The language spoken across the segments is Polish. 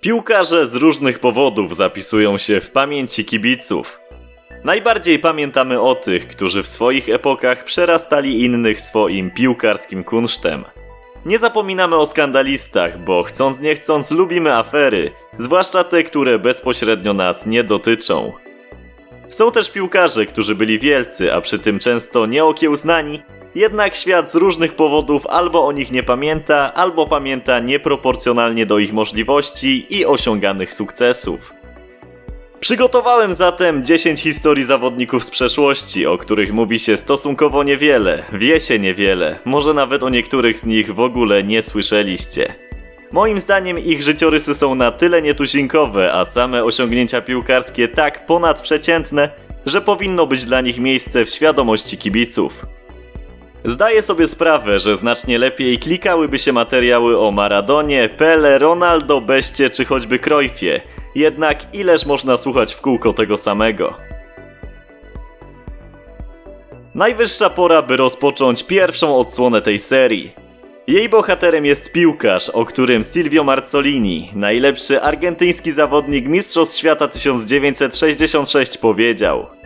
Piłkarze z różnych powodów zapisują się w pamięci kibiców. Najbardziej pamiętamy o tych, którzy w swoich epokach przerastali innych swoim piłkarskim kunsztem. Nie zapominamy o skandalistach, bo chcąc nie chcąc lubimy afery, zwłaszcza te, które bezpośrednio nas nie dotyczą. Są też piłkarze, którzy byli wielcy, a przy tym często nieokiełznani, jednak świat z różnych powodów albo o nich nie pamięta, albo pamięta nieproporcjonalnie do ich możliwości i osiąganych sukcesów. Przygotowałem zatem 10 historii zawodników z przeszłości, o których mówi się stosunkowo niewiele, wie się niewiele, może nawet o niektórych z nich w ogóle nie słyszeliście. Moim zdaniem ich życiorysy są na tyle nietuzinkowe, a same osiągnięcia piłkarskie tak ponadprzeciętne, że powinno być dla nich miejsce w świadomości kibiców. Zdaję sobie sprawę, że znacznie lepiej klikałyby się materiały o Maradonie, Pele, Ronaldo, Beście czy choćby Cruyffie. Jednak ileż można słuchać w kółko tego samego? Najwyższa pora, by rozpocząć pierwszą odsłonę tej serii. Jej bohaterem jest piłkarz, o którym Silvio Marzolini, najlepszy argentyński zawodnik Mistrzostw Świata 1966 powiedział –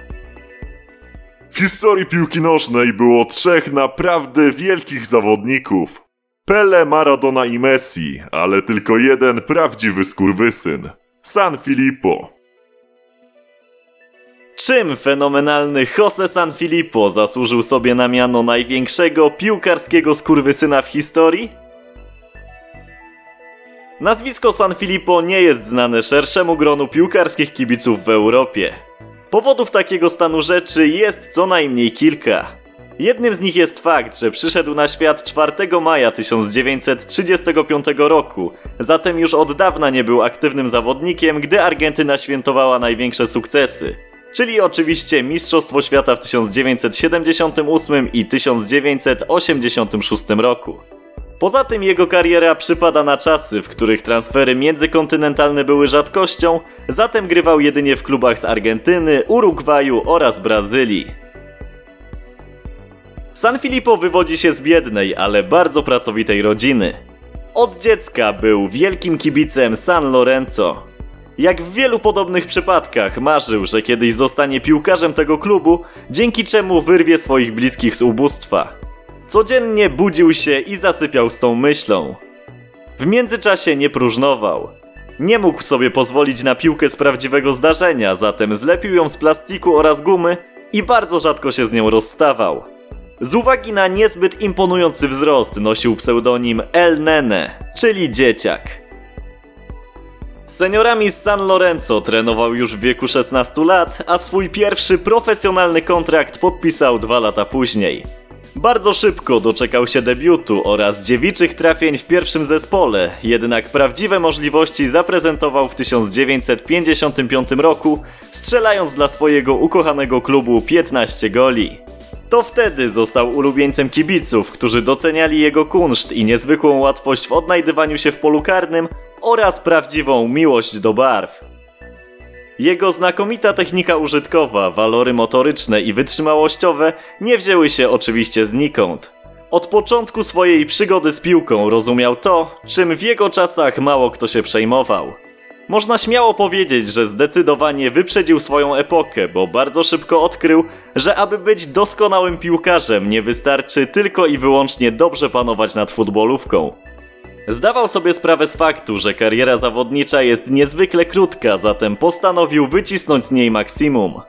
w historii piłki nożnej było trzech naprawdę wielkich zawodników. Pele, Maradona i Messi, ale tylko jeden prawdziwy skurwysyn. San Filippo. Czym fenomenalny Jose San Filippo zasłużył sobie na miano największego piłkarskiego skurwysyna w historii? Nazwisko San Filippo nie jest znane szerszemu gronu piłkarskich kibiców w Europie. Powodów takiego stanu rzeczy jest co najmniej kilka. Jednym z nich jest fakt, że przyszedł na świat 4 maja 1935 roku, zatem już od dawna nie był aktywnym zawodnikiem, gdy Argentyna świętowała największe sukcesy. Czyli oczywiście Mistrzostwo Świata w 1978 i 1986 roku. Poza tym jego kariera przypada na czasy, w których transfery międzykontynentalne były rzadkością, zatem grywał jedynie w klubach z Argentyny, Urugwaju oraz Brazylii. San Filippo wywodzi się z biednej, ale bardzo pracowitej rodziny. Od dziecka był wielkim kibicem San Lorenzo. Jak w wielu podobnych przypadkach marzył, że kiedyś zostanie piłkarzem tego klubu, dzięki czemu wyrwie swoich bliskich z ubóstwa. Codziennie budził się i zasypiał z tą myślą. W międzyczasie nie próżnował. Nie mógł sobie pozwolić na piłkę z prawdziwego zdarzenia, zatem zlepił ją z plastiku oraz gumy i bardzo rzadko się z nią rozstawał. Z uwagi na niezbyt imponujący wzrost nosił pseudonim El Nene, czyli dzieciak. Seniorami z San Lorenzo trenował już w wieku 16 lat, a swój pierwszy profesjonalny kontrakt podpisał dwa lata później. Bardzo szybko doczekał się debiutu oraz dziewiczych trafień w pierwszym zespole, jednak prawdziwe możliwości zaprezentował w 1955 roku, strzelając dla swojego ukochanego klubu 15 goli. To wtedy został ulubieńcem kibiców, którzy doceniali jego kunszt i niezwykłą łatwość w odnajdywaniu się w polu karnym oraz prawdziwą miłość do barw. Jego znakomita technika użytkowa, walory motoryczne i wytrzymałościowe nie wzięły się oczywiście znikąd. Od początku swojej przygody z piłką rozumiał to, czym w jego czasach mało kto się przejmował. Można śmiało powiedzieć, że zdecydowanie wyprzedził swoją epokę, bo bardzo szybko odkrył, że aby być doskonałym piłkarzem nie wystarczy tylko i wyłącznie dobrze panować nad futbolówką. Zdawał sobie sprawę z faktu, że kariera zawodnicza jest niezwykle krótka, zatem postanowił wycisnąć z niej maksimum.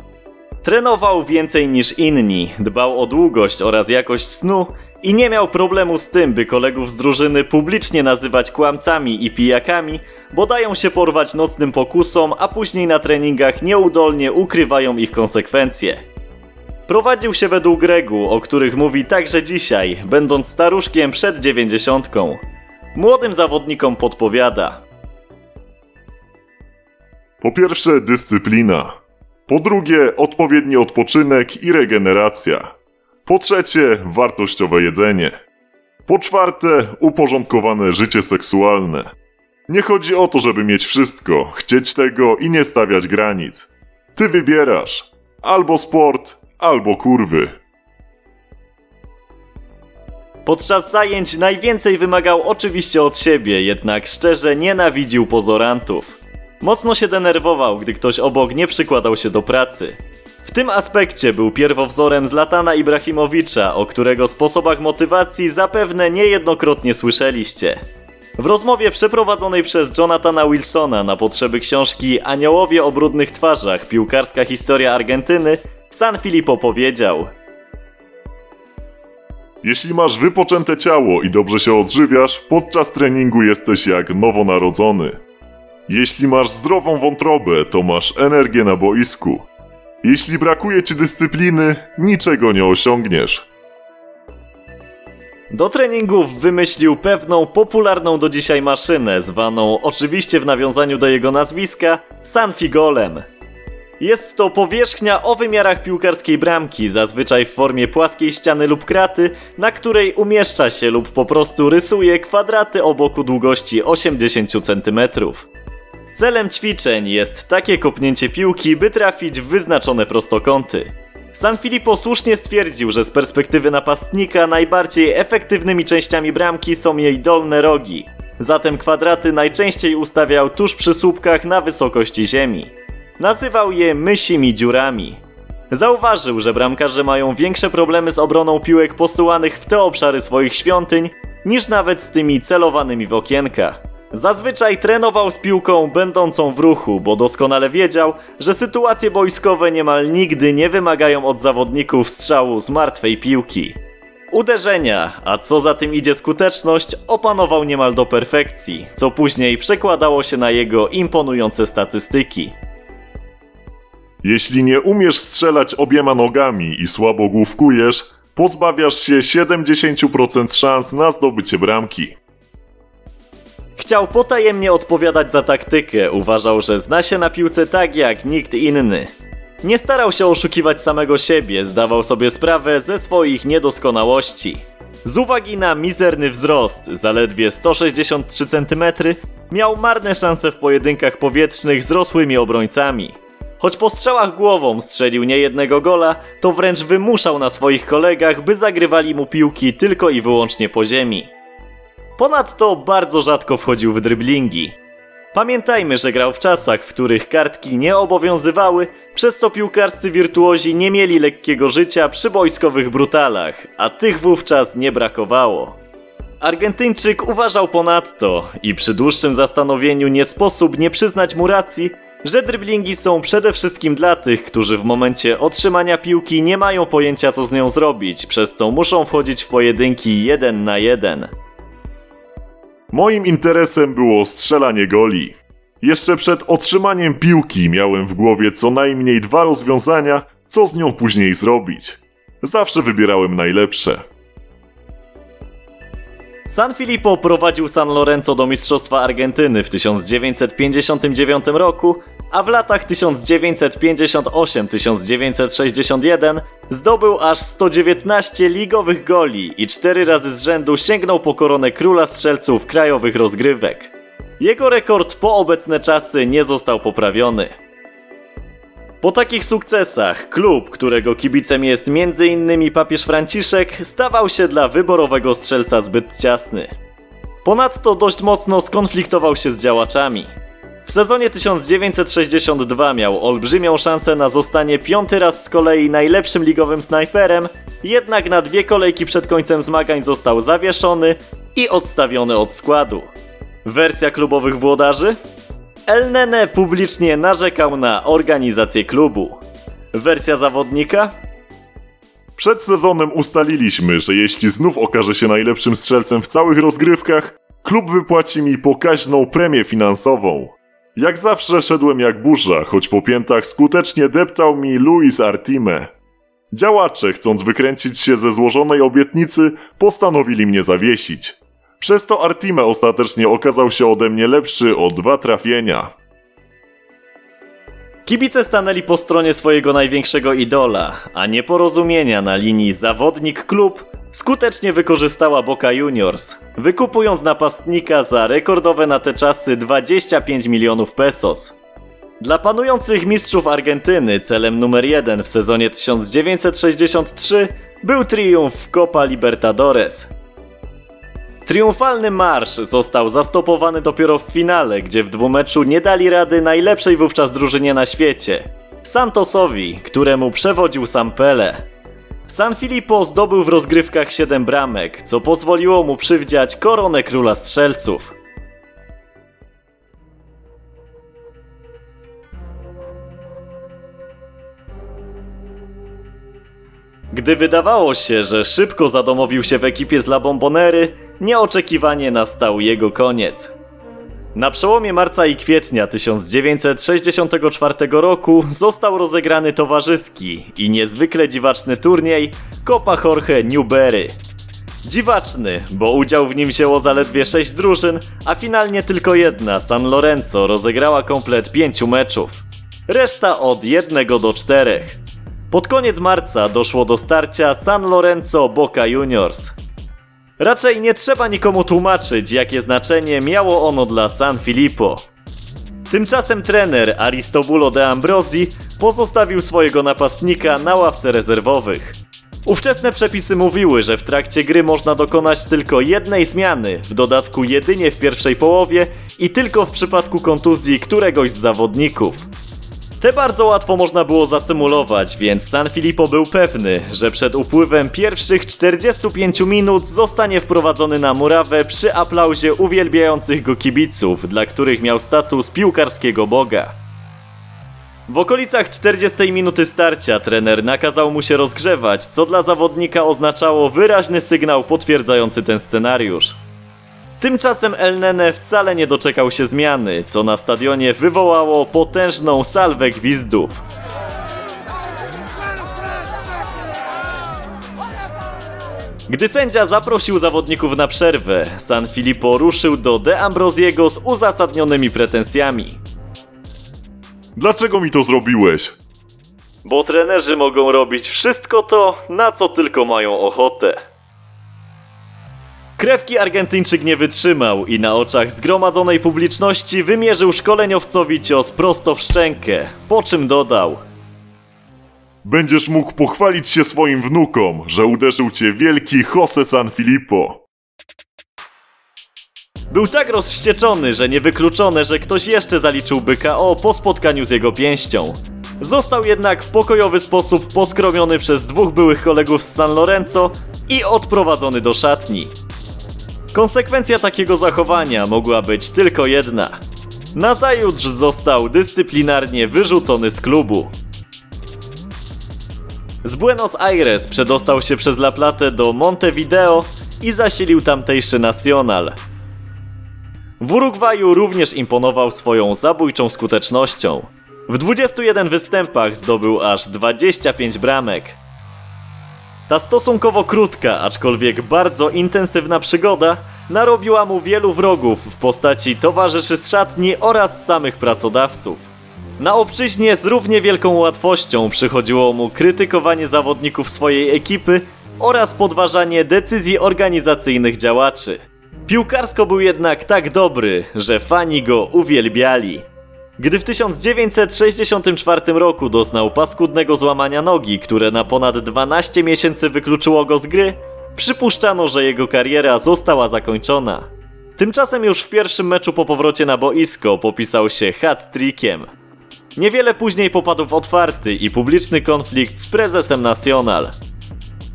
Trenował więcej niż inni, dbał o długość oraz jakość snu i nie miał problemu z tym, by kolegów z drużyny publicznie nazywać kłamcami i pijakami, bo dają się porwać nocnym pokusom, a później na treningach nieudolnie ukrywają ich konsekwencje. Prowadził się według Gregu, o których mówi także dzisiaj, będąc staruszkiem przed dziewięćdziesiątką. Młodym zawodnikom podpowiada. Po pierwsze, dyscyplina. Po drugie, odpowiedni odpoczynek i regeneracja. Po trzecie, wartościowe jedzenie. Po czwarte, uporządkowane życie seksualne. Nie chodzi o to, żeby mieć wszystko, chcieć tego i nie stawiać granic. Ty wybierasz albo sport, albo kurwy. Podczas zajęć najwięcej wymagał oczywiście od siebie, jednak szczerze nienawidził pozorantów. Mocno się denerwował, gdy ktoś obok nie przykładał się do pracy. W tym aspekcie był pierwowzorem Zlatana Ibrahimowicza, o którego sposobach motywacji zapewne niejednokrotnie słyszeliście. W rozmowie przeprowadzonej przez Jonathana Wilsona na potrzeby książki Aniołowie o brudnych twarzach piłkarska historia Argentyny, San Filippo powiedział: Jeśli masz wypoczęte ciało i dobrze się odżywiasz, podczas treningu jesteś jak nowonarodzony. Jeśli masz zdrową wątrobę, to masz energię na boisku. Jeśli brakuje ci dyscypliny, niczego nie osiągniesz. Do treningów wymyślił pewną popularną do dzisiaj maszynę, zwaną oczywiście w nawiązaniu do jego nazwiska Sanfigolem. Jest to powierzchnia o wymiarach piłkarskiej bramki, zazwyczaj w formie płaskiej ściany lub kraty, na której umieszcza się lub po prostu rysuje kwadraty o boku długości 80 cm. Celem ćwiczeń jest takie kopnięcie piłki, by trafić w wyznaczone prostokąty. San Filippo słusznie stwierdził, że z perspektywy napastnika najbardziej efektywnymi częściami bramki są jej dolne rogi. Zatem kwadraty najczęściej ustawiał tuż przy słupkach na wysokości ziemi. Nazywał je mysimi dziurami. Zauważył, że bramkarze mają większe problemy z obroną piłek posyłanych w te obszary swoich świątyń, niż nawet z tymi celowanymi w okienka. Zazwyczaj trenował z piłką będącą w ruchu, bo doskonale wiedział, że sytuacje boiskowe niemal nigdy nie wymagają od zawodników strzału z martwej piłki. Uderzenia, a co za tym idzie skuteczność, opanował niemal do perfekcji, co później przekładało się na jego imponujące statystyki. Jeśli nie umiesz strzelać obiema nogami i słabo główkujesz, pozbawiasz się 70% szans na zdobycie bramki. Chciał potajemnie odpowiadać za taktykę, uważał, że zna się na piłce tak jak nikt inny. Nie starał się oszukiwać samego siebie, zdawał sobie sprawę ze swoich niedoskonałości. Z uwagi na mizerny wzrost, zaledwie 163 cm, miał marne szanse w pojedynkach powietrznych z rosłymi obrońcami. Choć po strzałach głową strzelił niejednego gola, to wręcz wymuszał na swoich kolegach, by zagrywali mu piłki tylko i wyłącznie po ziemi. Ponadto bardzo rzadko wchodził w dryblingi. Pamiętajmy, że grał w czasach, w których kartki nie obowiązywały, przez co piłkarscy wirtuozi nie mieli lekkiego życia przy boiskowych brutalach, a tych wówczas nie brakowało. Argentyńczyk uważał ponadto, i przy dłuższym zastanowieniu nie sposób nie przyznać mu racji, że dryblingi są przede wszystkim dla tych, którzy w momencie otrzymania piłki nie mają pojęcia co z nią zrobić, przez co muszą wchodzić w pojedynki jeden na jeden. Moim interesem było strzelanie goli. Jeszcze przed otrzymaniem piłki miałem w głowie co najmniej dwa rozwiązania, co z nią później zrobić. Zawsze wybierałem najlepsze. San Filippo prowadził San Lorenzo do Mistrzostwa Argentyny w 1959 roku, a w latach 1958-1961 zdobył aż 119 ligowych goli i 4 razy z rzędu sięgnął po koronę króla strzelców krajowych rozgrywek. Jego rekord po obecne czasy nie został poprawiony. Po takich sukcesach klub, którego kibicem jest m.in. papież Franciszek, stawał się dla wyborowego strzelca zbyt ciasny. Ponadto dość mocno skonfliktował się z działaczami. W sezonie 1962 miał olbrzymią szansę na zostanie piąty raz z kolei najlepszym ligowym snajperem, jednak na dwie kolejki przed końcem zmagań został zawieszony i odstawiony od składu. Wersja klubowych włodarzy? El Nene publicznie narzekał na organizację klubu. Wersja zawodnika? Przed sezonem ustaliliśmy, że jeśli znów okaże się najlepszym strzelcem w całych rozgrywkach, klub wypłaci mi pokaźną premię finansową. Jak zawsze szedłem jak burza, choć po piętach skutecznie deptał mi Luis Artime. Działacze, chcąc wykręcić się ze złożonej obietnicy, postanowili mnie zawiesić. Przez to Artime ostatecznie okazał się ode mnie lepszy o dwa trafienia. Kibice stanęli po stronie swojego największego idola, a nieporozumienia na linii zawodnik-klub skutecznie wykorzystała Boca Juniors, wykupując napastnika za rekordowe na te czasy 25 milionów pesos. Dla panujących mistrzów Argentyny celem numer jeden w sezonie 1963 był triumf w Copa Libertadores. Triumfalny marsz został zastopowany dopiero w finale, gdzie w dwumeczu nie dali rady najlepszej wówczas drużynie na świecie Santosowi, któremu przewodził sam Pele. San Filippo zdobył w rozgrywkach 7 bramek, co pozwoliło mu przywdziać koronę króla strzelców. Gdy wydawało się, że szybko zadomowił się w ekipie z La Bombonery, nieoczekiwanie nastał jego koniec. Na przełomie marca i kwietnia 1964 roku został rozegrany towarzyski i niezwykle dziwaczny turniej Copa Jorge Newbery. Dziwaczny, bo udział w nim wzięło zaledwie 6 drużyn, a finalnie tylko jedna, San Lorenzo, rozegrała komplet 5 meczów. Reszta od 1 do 4. Pod koniec marca doszło do starcia San Lorenzo Boca Juniors. Raczej nie trzeba nikomu tłumaczyć, jakie znaczenie miało ono dla San Filippo. Tymczasem trener Aristobulo de Ambrosi pozostawił swojego napastnika na ławce rezerwowych. Ówczesne przepisy mówiły, że w trakcie gry można dokonać tylko jednej zmiany, w dodatku jedynie w pierwszej połowie i tylko w przypadku kontuzji któregoś z zawodników. Te bardzo łatwo można było zasymulować, więc San Filippo był pewny, że przed upływem pierwszych 45 minut zostanie wprowadzony na murawę przy aplauzie uwielbiających go kibiców, dla których miał status piłkarskiego boga. W okolicach 40 minuty starcia trener nakazał mu się rozgrzewać, co dla zawodnika oznaczało wyraźny sygnał potwierdzający ten scenariusz. Tymczasem El Nene wcale nie doczekał się zmiany, co na stadionie wywołało potężną salwę gwizdów. Gdy sędzia zaprosił zawodników na przerwę, San Filippo ruszył do De Ambrosiego z uzasadnionymi pretensjami. Dlaczego mi to zrobiłeś? Bo trenerzy mogą robić wszystko to, na co tylko mają ochotę. Krewki Argentyńczyk nie wytrzymał i na oczach zgromadzonej publiczności wymierzył szkoleniowcowi cios prosto w szczękę, po czym dodał Będziesz mógł pochwalić się swoim wnukom, że uderzył cię wielki Jose San Filippo. Był tak rozwścieczony, że niewykluczone, że ktoś jeszcze zaliczyłby KO po spotkaniu z jego pięścią. Został jednak w pokojowy sposób poskromiony przez dwóch byłych kolegów z San Lorenzo i odprowadzony do szatni. Konsekwencja takiego zachowania mogła być tylko jedna. Nazajutrz został dyscyplinarnie wyrzucony z klubu. Z Buenos Aires przedostał się przez La Plata do Montevideo i zasilił tamtejszy Nacional. W Urugwaju również imponował swoją zabójczą skutecznością. W 21 występach zdobył aż 25 bramek. Ta stosunkowo krótka, aczkolwiek bardzo intensywna przygoda narobiła mu wielu wrogów w postaci towarzyszy z szatni oraz samych pracodawców. Na obczyźnie z równie wielką łatwością przychodziło mu krytykowanie zawodników swojej ekipy oraz podważanie decyzji organizacyjnych działaczy. Piłkarsko był jednak tak dobry, że fani go uwielbiali. Gdy w 1964 roku doznał paskudnego złamania nogi, które na ponad 12 miesięcy wykluczyło go z gry, przypuszczano, że jego kariera została zakończona. Tymczasem już w pierwszym meczu po powrocie na boisko popisał się hat-trickiem. Niewiele później popadł w otwarty i publiczny konflikt z prezesem Nacional.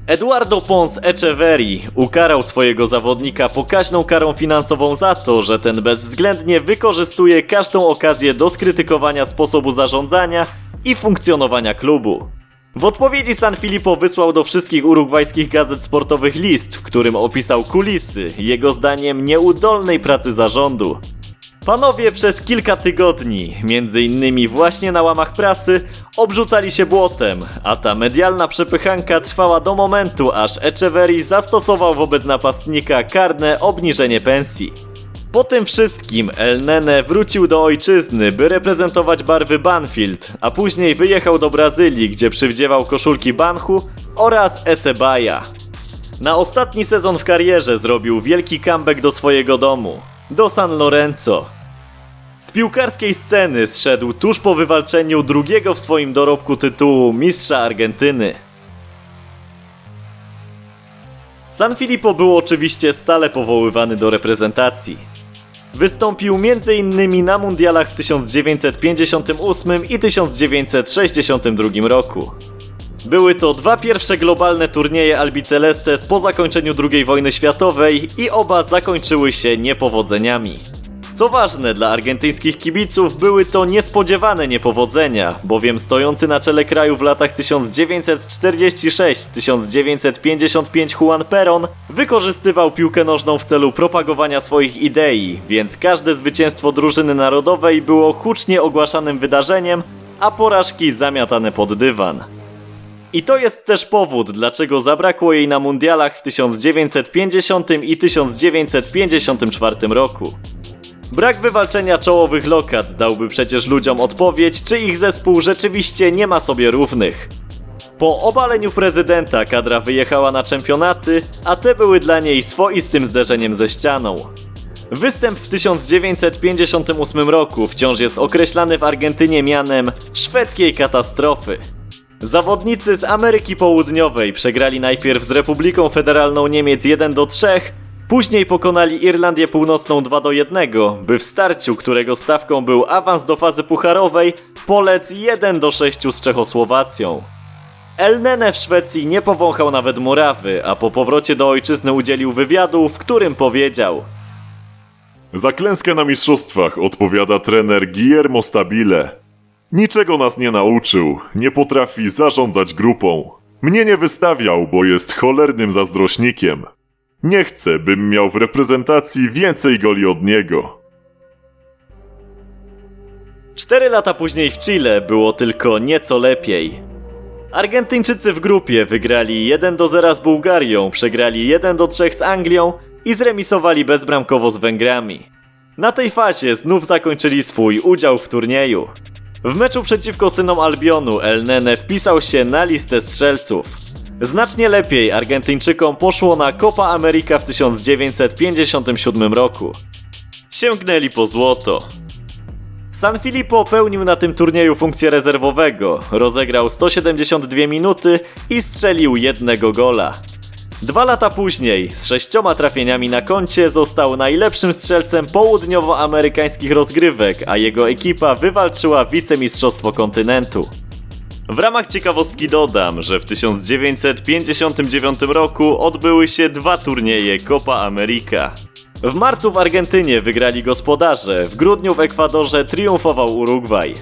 Eduardo Pons Echeverri ukarał swojego zawodnika pokaźną karą finansową za to, że ten bezwzględnie wykorzystuje każdą okazję do skrytykowania sposobu zarządzania i funkcjonowania klubu. W odpowiedzi San Filippo wysłał do wszystkich urugwajskich gazet sportowych list, w którym opisał kulisy, jego zdaniem nieudolnej pracy zarządu. Panowie przez kilka tygodni, między innymi właśnie na łamach prasy, obrzucali się błotem, a ta medialna przepychanka trwała do momentu, aż Echeverry zastosował wobec napastnika karne obniżenie pensji. Po tym wszystkim El Nene wrócił do ojczyzny, by reprezentować barwy Banfield, a później wyjechał do Brazylii, gdzie przywdziewał koszulki Banchu oraz Esebaja. Na ostatni sezon w karierze zrobił wielki comeback do swojego domu, do San Lorenzo. Z piłkarskiej sceny zszedł tuż po wywalczeniu drugiego w swoim dorobku tytułu mistrza Argentyny. San Filippo był oczywiście stale powoływany do reprezentacji. Wystąpił m.in. na mundialach w 1958 i 1962 roku. Były to dwa pierwsze globalne turnieje Albicelestes po zakończeniu II wojny światowej i oba zakończyły się niepowodzeniami. Co ważne, dla argentyńskich kibiców były to niespodziewane niepowodzenia, bowiem stojący na czele kraju w latach 1946-1955 Juan Perón wykorzystywał piłkę nożną w celu propagowania swoich idei, więc każde zwycięstwo drużyny narodowej było hucznie ogłaszanym wydarzeniem, a porażki zamiatane pod dywan. I to jest też powód, dlaczego zabrakło jej na mundialach w 1950 i 1954 roku. Brak wywalczenia czołowych lokat dałby przecież ludziom odpowiedź, czy ich zespół rzeczywiście nie ma sobie równych. Po obaleniu prezydenta kadra wyjechała na czempionaty, a te były dla niej swoistym zderzeniem ze ścianą. Występ w 1958 roku wciąż jest określany w Argentynie mianem szwedzkiej katastrofy. Zawodnicy z Ameryki Południowej przegrali najpierw z Republiką Federalną Niemiec 1 do 3, później pokonali Irlandię Północną 2 do 1, by w starciu, którego stawką był awans do fazy pucharowej, polec 1 do 6 z Czechosłowacją. El Nene w Szwecji nie powąchał nawet murawy, a po powrocie do ojczyzny udzielił wywiadu, w którym powiedział Za klęskę na mistrzostwach odpowiada trener Guillermo Stabile. Niczego nas nie nauczył, nie potrafi zarządzać grupą. Mnie nie wystawiał, bo jest cholernym zazdrośnikiem. Nie chcę, bym miał w reprezentacji więcej goli od niego. Cztery lata później w Chile było tylko nieco lepiej. Argentyńczycy w grupie wygrali 1 do 0 z Bułgarią, przegrali 1 do 3 z Anglią i zremisowali bezbramkowo z Węgrami. Na tej fazie znów zakończyli swój udział w turnieju. W meczu przeciwko synom Albionu El Nene wpisał się na listę strzelców. Znacznie lepiej Argentyńczykom poszło na Copa America w 1957 roku. Sięgnęli po złoto. San Filippo pełnił na tym turnieju funkcję rezerwowego, rozegrał 172 minuty i strzelił jednego gola. Dwa lata później, z sześcioma trafieniami na koncie, został najlepszym strzelcem południowoamerykańskich rozgrywek, a jego ekipa wywalczyła wicemistrzostwo kontynentu. W ramach ciekawostki dodam, że w 1959 roku odbyły się dwa turnieje Copa America. W marcu w Argentynie wygrali gospodarze, w grudniu w Ekwadorze triumfował Urugwaj.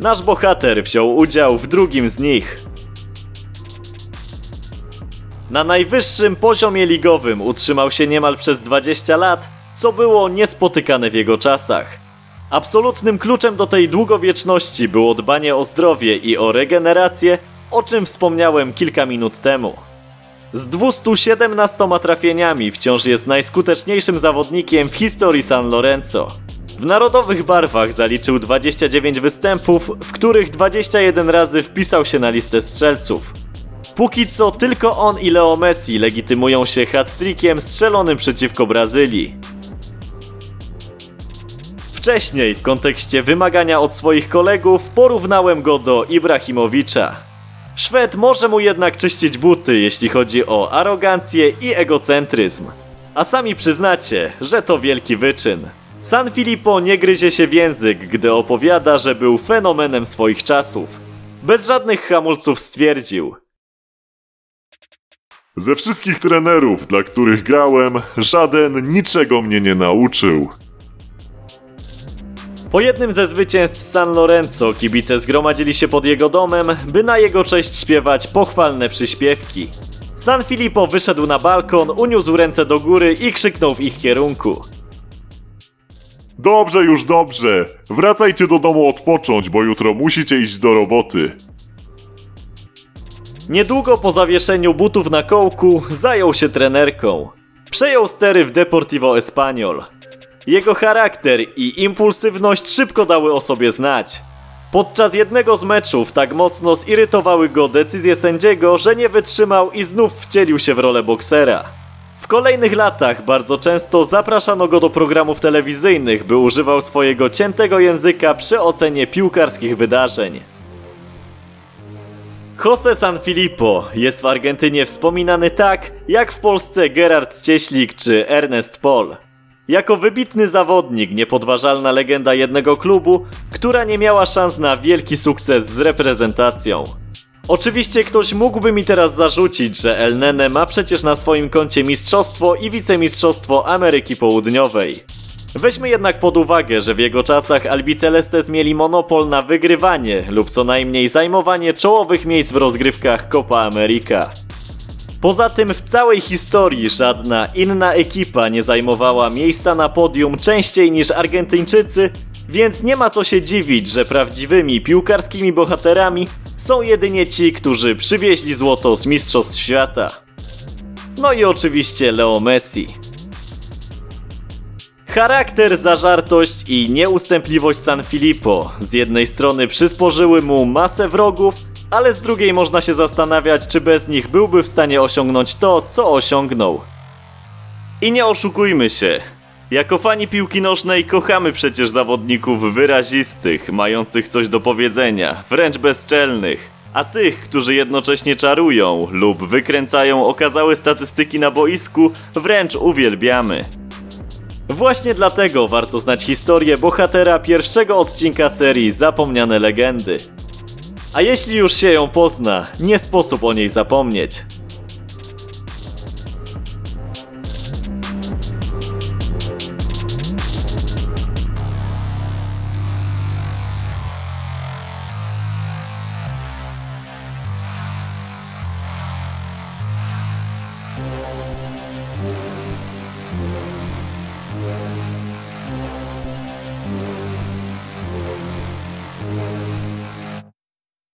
Nasz bohater wziął udział w drugim z nich. Na najwyższym poziomie ligowym utrzymał się niemal przez 20 lat, co było niespotykane w jego czasach. Absolutnym kluczem do tej długowieczności było dbanie o zdrowie i o regenerację, o czym wspomniałem kilka minut temu. Z 217 trafieniami wciąż jest najskuteczniejszym zawodnikiem w historii San Lorenzo. W narodowych barwach zaliczył 29 występów, w których 21 razy wpisał się na listę strzelców. Póki co tylko on i Leo Messi legitymują się hat-trickiem strzelonym przeciwko Brazylii. Wcześniej, w kontekście wymagania od swoich kolegów, porównałem go do Ibrahimowicza. Szwed może mu jednak czyścić buty, jeśli chodzi o arogancję i egocentryzm. A sami przyznacie, że to wielki wyczyn. San Filippo nie gryzie się w język, gdy opowiada, że był fenomenem swoich czasów. Bez żadnych hamulców stwierdził: Ze wszystkich trenerów, dla których grałem, żaden niczego mnie nie nauczył. Po jednym ze zwycięstw San Lorenzo kibice zgromadzili się pod jego domem, by na jego cześć śpiewać pochwalne przyśpiewki. San Filippo wyszedł na balkon, uniósł ręce do góry i krzyknął w ich kierunku. Dobrze, już dobrze. Wracajcie do domu odpocząć, bo jutro musicie iść do roboty. Niedługo po zawieszeniu butów na kołku zajął się trenerką. Przejął stery w Deportivo Espanyol. Jego charakter i impulsywność szybko dały o sobie znać. Podczas jednego z meczów tak mocno zirytowały go decyzje sędziego, że nie wytrzymał i znów wcielił się w rolę boksera. W kolejnych latach bardzo często zapraszano go do programów telewizyjnych, by używał swojego ciętego języka przy ocenie piłkarskich wydarzeń. Jose Sanfilippo jest w Argentynie wspominany tak, jak w Polsce Gerard Cieślik czy Ernest Pol. Jako wybitny zawodnik, niepodważalna legenda jednego klubu, która nie miała szans na wielki sukces z reprezentacją. Oczywiście ktoś mógłby mi teraz zarzucić, że El Nene ma przecież na swoim koncie mistrzostwo i wicemistrzostwo Ameryki Południowej. Weźmy jednak pod uwagę, że w jego czasach Albicelestes mieli monopol na wygrywanie lub co najmniej zajmowanie czołowych miejsc w rozgrywkach Copa America. Poza tym w całej historii żadna inna ekipa nie zajmowała miejsca na podium częściej niż Argentyńczycy, więc nie ma co się dziwić, że prawdziwymi piłkarskimi bohaterami są jedynie ci, którzy przywieźli złoto z Mistrzostw Świata. No i oczywiście Leo Messi. Charakter, zażartość i nieustępliwość San Filippo z jednej strony przysporzyły mu masę wrogów, ale z drugiej można się zastanawiać, czy bez nich byłby w stanie osiągnąć to, co osiągnął. I nie oszukujmy się. Jako fani piłki nożnej kochamy przecież zawodników wyrazistych, mających coś do powiedzenia, wręcz bezczelnych. A tych, którzy jednocześnie czarują lub wykręcają okazałe statystyki na boisku, wręcz uwielbiamy. Właśnie dlatego warto znać historię bohatera pierwszego odcinka serii Zapomniane Legendy. A jeśli już się ją pozna, nie sposób o niej zapomnieć.